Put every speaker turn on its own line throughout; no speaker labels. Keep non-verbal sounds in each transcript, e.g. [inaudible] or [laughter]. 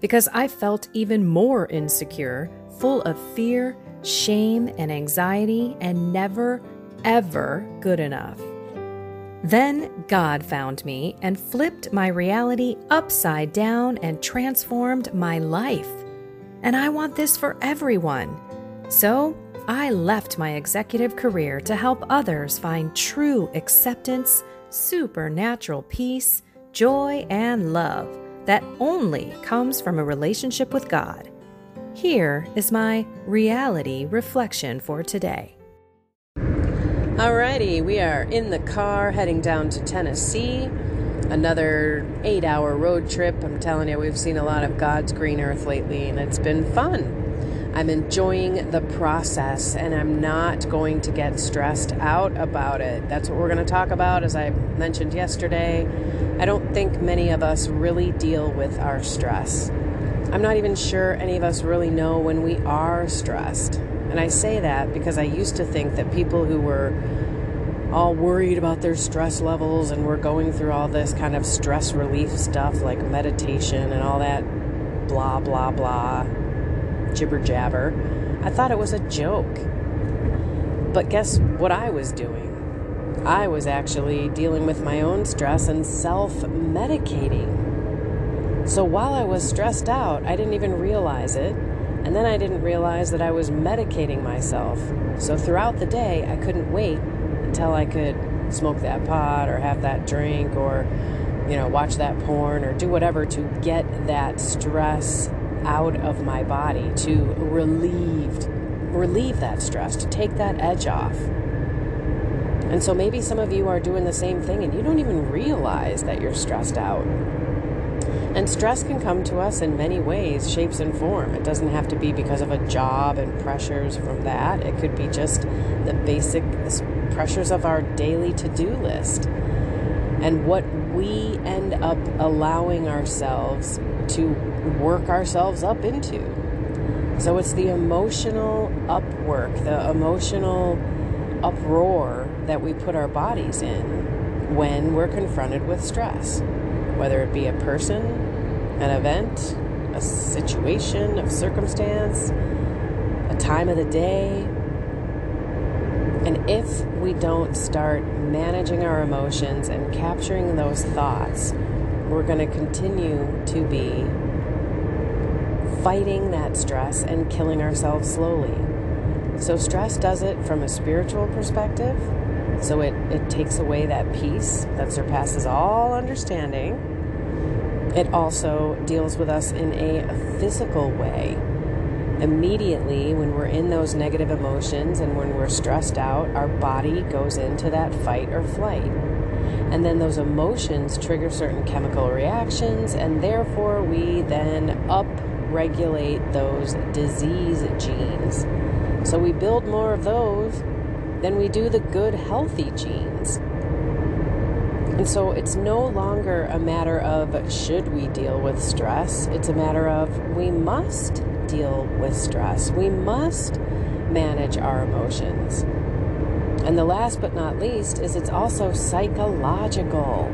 because I felt even more insecure, full of fear shame, and anxiety, and never, ever good enough. Then God found me and flipped my reality upside down and transformed my life. And I want this for everyone. So I left my executive career to help others find true acceptance, supernatural peace, joy, and love that only comes from a relationship with God. Here is my reality reflection for today.
Alrighty, we are in the car heading down to Tennessee. Another eight hour road trip. I'm telling you, we've seen a lot of God's green earth lately, and it's been fun. I'm enjoying the process and I'm not going to get stressed out about it. That's what we're going to talk about, as I mentioned yesterday. I don't think many of us really deal with our stress. I'm not even sure any of us really know when we are stressed. And I say that because I used to think that people who were all worried about their stress levels and were going through all this kind of stress relief stuff like meditation and all that blah, blah, blah, jibber jabber, I thought it was a joke. But guess what I was doing? I was actually dealing with my own stress and self medicating. So while I was stressed out, I didn't even realize it. And then I didn't realize that I was medicating myself. So throughout the day, I couldn't wait until I could smoke that pot or have that drink or, you know, watch that porn or do whatever to get that stress out of my body, to relieve relieve that stress, to take that edge off. And so maybe some of you are doing the same thing and you don't even realize that you're stressed out. And stress can come to us in many ways, shapes, and form. It doesn't have to be because of a job and pressures from that. It could be just the basic pressures of our daily to do list and what we end up allowing ourselves to work ourselves up into. So it's the emotional upwork, the emotional uproar that we put our bodies in when we're confronted with stress whether it be a person, an event, a situation, a circumstance, a time of the day. And if we don't start managing our emotions and capturing those thoughts, we're going to continue to be fighting that stress and killing ourselves slowly. So, stress does it from a spiritual perspective. So, it, it takes away that peace that surpasses all understanding it also deals with us in a physical way. Immediately, when we're in those negative emotions and when we're stressed out, our body goes into that fight or flight. And then those emotions trigger certain chemical reactions, and therefore we then up regulate those disease genes. So we build more of those than we do the good, healthy genes. And so it's no longer a matter of should we deal with stress, it's a matter of we must deal with stress. We must manage our emotions. And the last but not least is it's also psychological.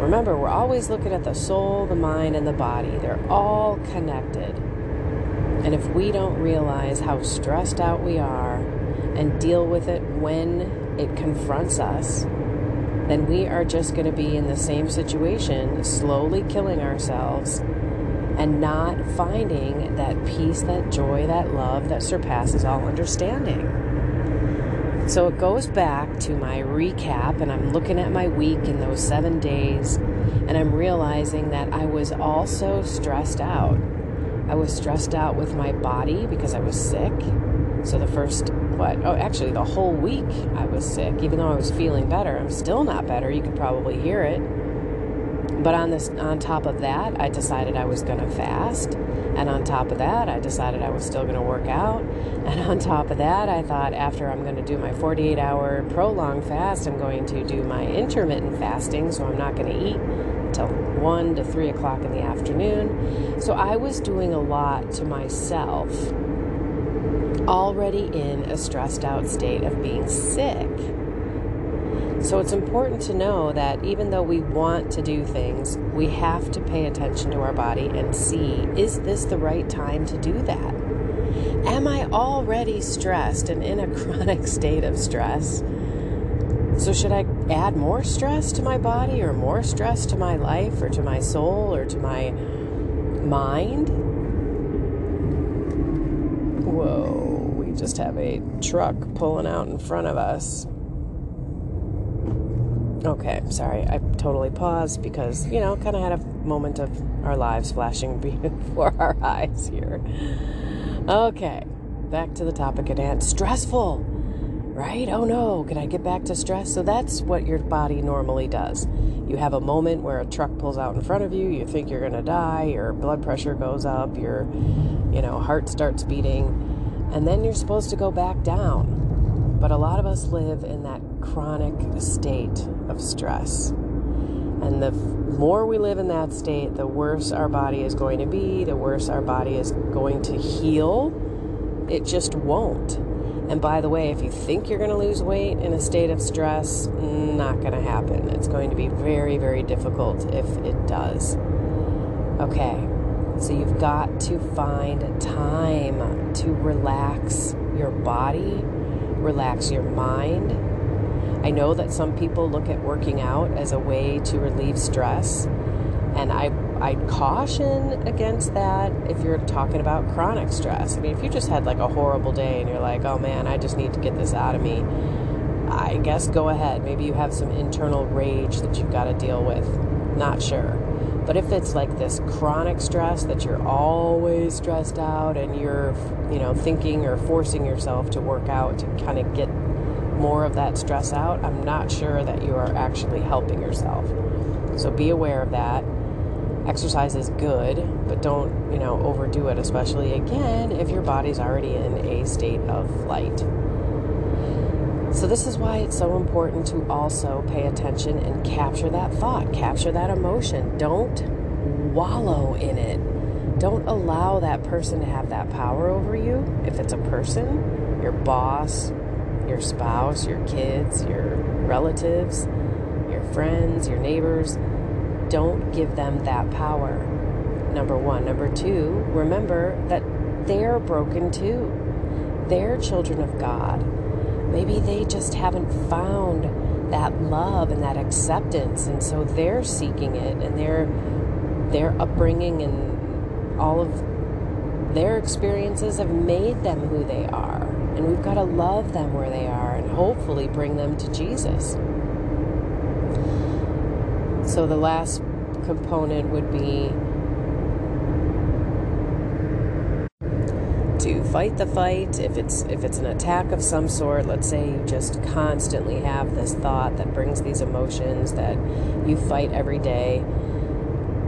Remember, we're always looking at the soul, the mind, and the body. They're all connected. And if we don't realize how stressed out we are and deal with it when it confronts us, then we are just going to be in the same situation, slowly killing ourselves and not finding that peace, that joy, that love that surpasses all understanding. So it goes back to my recap, and I'm looking at my week in those seven days, and I'm realizing that I was also stressed out. I was stressed out with my body because I was sick. So the first what? Oh, actually, the whole week I was sick. Even though I was feeling better, I'm still not better. You could probably hear it. But on this on top of that, I decided I was going to fast. And on top of that, I decided I was still going to work out. And on top of that, I thought after I'm going to do my 48 hour prolonged fast, I'm going to do my intermittent fasting. So I'm not going to eat till 1 to 3 o'clock in the afternoon. So I was doing a lot to myself, already in a stressed out state of being sick. So it's important to know that even though we want to do things, we have to pay attention to our body and see is this the right time to do that? Am I already stressed and in a [laughs] chronic state of stress? So, should I add more stress to my body or more stress to my life or to my soul or to my mind? Whoa, we just have a truck pulling out in front of us. Okay, sorry, I totally paused because, you know, kind of had a moment of our lives flashing [laughs] before our eyes here. Okay, back to the topic at hand. Stressful, right? Oh no, can I get back to stress? So that's what your body normally does. You have a moment where a truck pulls out in front of you, you think you're going to die, your blood pressure goes up, your, you know, heart starts beating, and then you're supposed to go back down but a lot of us live in that chronic state of stress. And the more we live in that state, the worse our body is going to be, the worse our body is going to heal. It just won't. And by the way, if you think you're going to lose weight in a state of stress, not going to happen. It's going to be very, very difficult if it does. Okay, so you've got to find time to relax your body relax your mind. I know that some people look at working out as a way to relieve stress, and I I caution against that if you're talking about chronic stress. I mean, if you just had like a horrible day and you're like, "Oh man, I just need to get this out of me." I guess go ahead. Maybe you have some internal rage that you've got to deal with. Not sure. But if it's like this chronic stress that you're always stressed out and you're, you know, thinking or forcing yourself to work out to kind of get more of that stress out, I'm not sure that you are actually helping yourself. So be aware of that. Exercise is good, but don't, you know, overdo it, especially again if your body's already in a state of flight. So, this is why it's so important to also pay attention and capture that thought, capture that emotion. Don't wallow in it. Don't allow that person to have that power over you. If it's a person, your boss, your spouse, your kids, your relatives, your friends, your neighbors, don't give them that power. Number one. Number two, remember that they're broken too. They're children of God maybe they just haven't found that love and that acceptance and so they're seeking it and their their upbringing and all of their experiences have made them who they are. And we've got to love them where they are and hopefully bring them to Jesus. So the last component would be to fight the fight if it's if it's an attack of some sort let's say you just constantly have this thought that brings these emotions that you fight every day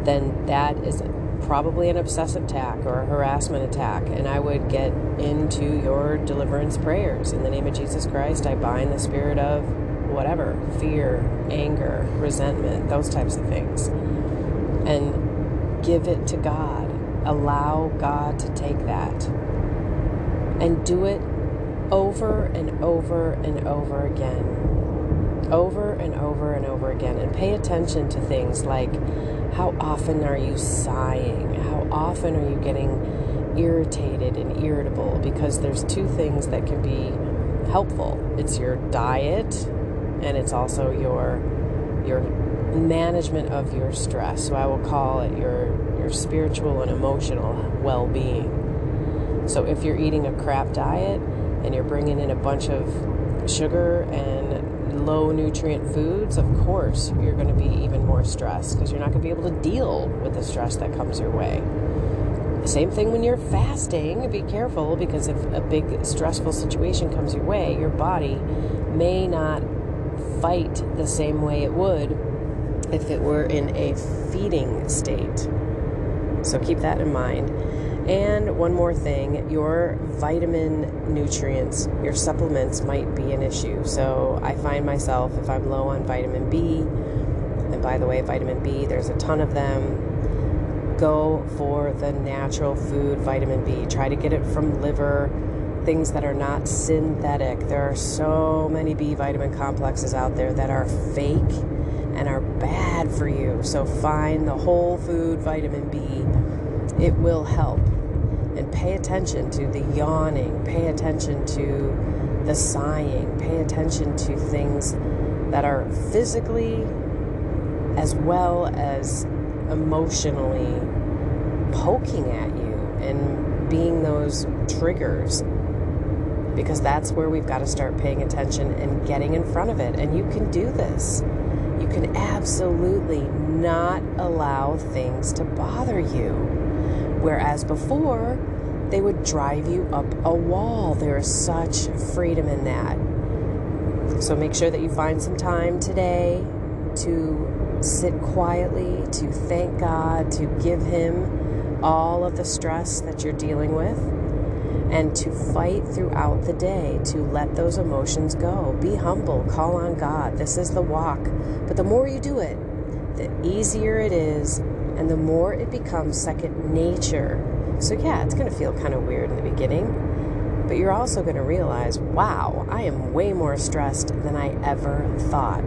then that is probably an obsessive attack or a harassment attack. And i would get into your deliverance prayers. In the name of jesus christ i bind the spirit of whatever fear anger resentment those types of things. And give it to god. Allow god to take that and do it over and over and over again. Over and over and over again. And pay attention to things like how often are you sighing? How often are you getting irritated and irritable? Because there's two things that can be helpful it's your diet and it's also your your management of your stress so i will call it your your spiritual and emotional well-being so if you're eating a crap diet and you're bringing in a bunch of sugar and low nutrient foods, of course you're going to be even more stressed because you're not going to be able to deal with the stress that comes your way. Same thing when you're fasting. Be careful because if a big stressful situation comes your way, your body may not fight the same way it would if it were in a feeding state. So keep that in mind. And one more thing your vitamin nutrients, your supplements might be an issue. So I find myself, if I'm low on vitamin B, and by the way, vitamin B, there's a ton of them, go for the natural food vitamin B. Try to get it from liver, things that are not synthetic. There are so many B vitamin complexes out there that are fake and are bad for you. So find the whole food vitamin B. It will help. And pay attention to the yawning, pay attention to the sighing, pay attention to things that are physically as well as emotionally poking at you and being those triggers because that's where we've got to start paying attention and getting in front of it. And you can do this you can absolutely not allow things to bother you. Whereas before, they would drive you up a wall. There is such freedom in that. So make sure that you find some time today to sit quietly, to thank God, to give Him all of the stress that you're dealing with and to fight throughout the day to let those emotions go. Be humble, call on God. This is the walk. But the more you do it, the easier it is, and the more it becomes second nature. So, yeah, it's going to feel kind of weird in the beginning, but you're also going to realize, wow, I am way more stressed than I ever thought.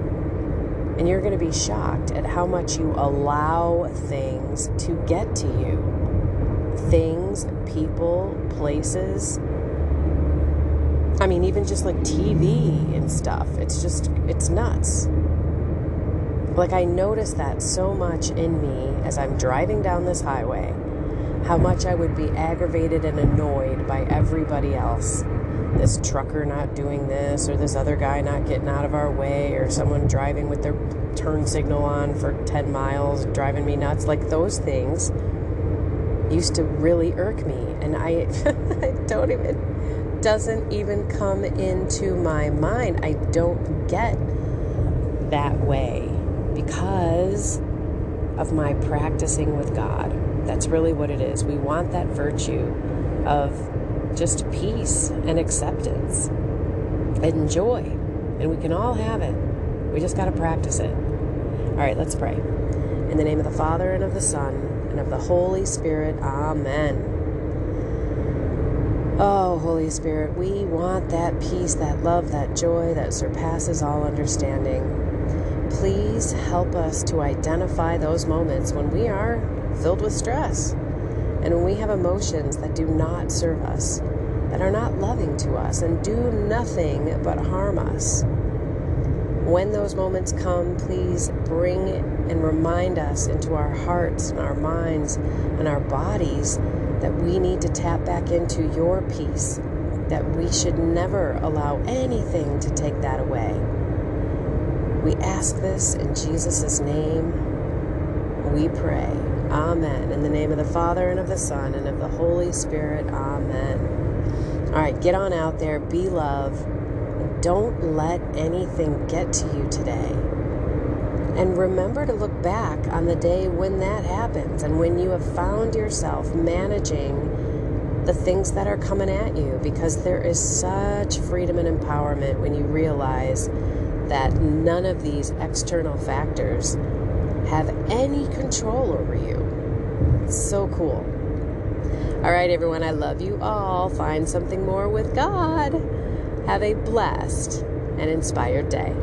And you're going to be shocked at how much you allow things to get to you things, people, places. I mean, even just like TV and stuff. It's just, it's nuts. Like, I notice that so much in me as I'm driving down this highway, how much I would be aggravated and annoyed by everybody else. This trucker not doing this, or this other guy not getting out of our way, or someone driving with their turn signal on for 10 miles, driving me nuts. Like, those things used to really irk me and I, [laughs] I don't even doesn't even come into my mind. I don't get that way because of my practicing with God. That's really what it is. We want that virtue of just peace and acceptance and joy. And we can all have it. We just got to practice it. All right, let's pray. In the name of the Father and of the Son and of the Holy Spirit. Amen. Oh, Holy Spirit, we want that peace, that love, that joy that surpasses all understanding. Please help us to identify those moments when we are filled with stress and when we have emotions that do not serve us, that are not loving to us, and do nothing but harm us. When those moments come, please bring and remind us into our hearts and our minds and our bodies that we need to tap back into your peace, that we should never allow anything to take that away. We ask this in Jesus' name. We pray. Amen. In the name of the Father and of the Son and of the Holy Spirit. Amen. All right, get on out there, be love don't let anything get to you today. And remember to look back on the day when that happens and when you have found yourself managing the things that are coming at you because there is such freedom and empowerment when you realize that none of these external factors have any control over you. So cool. All right, everyone, I love you all. Find something more with God. Have a blessed and inspired day.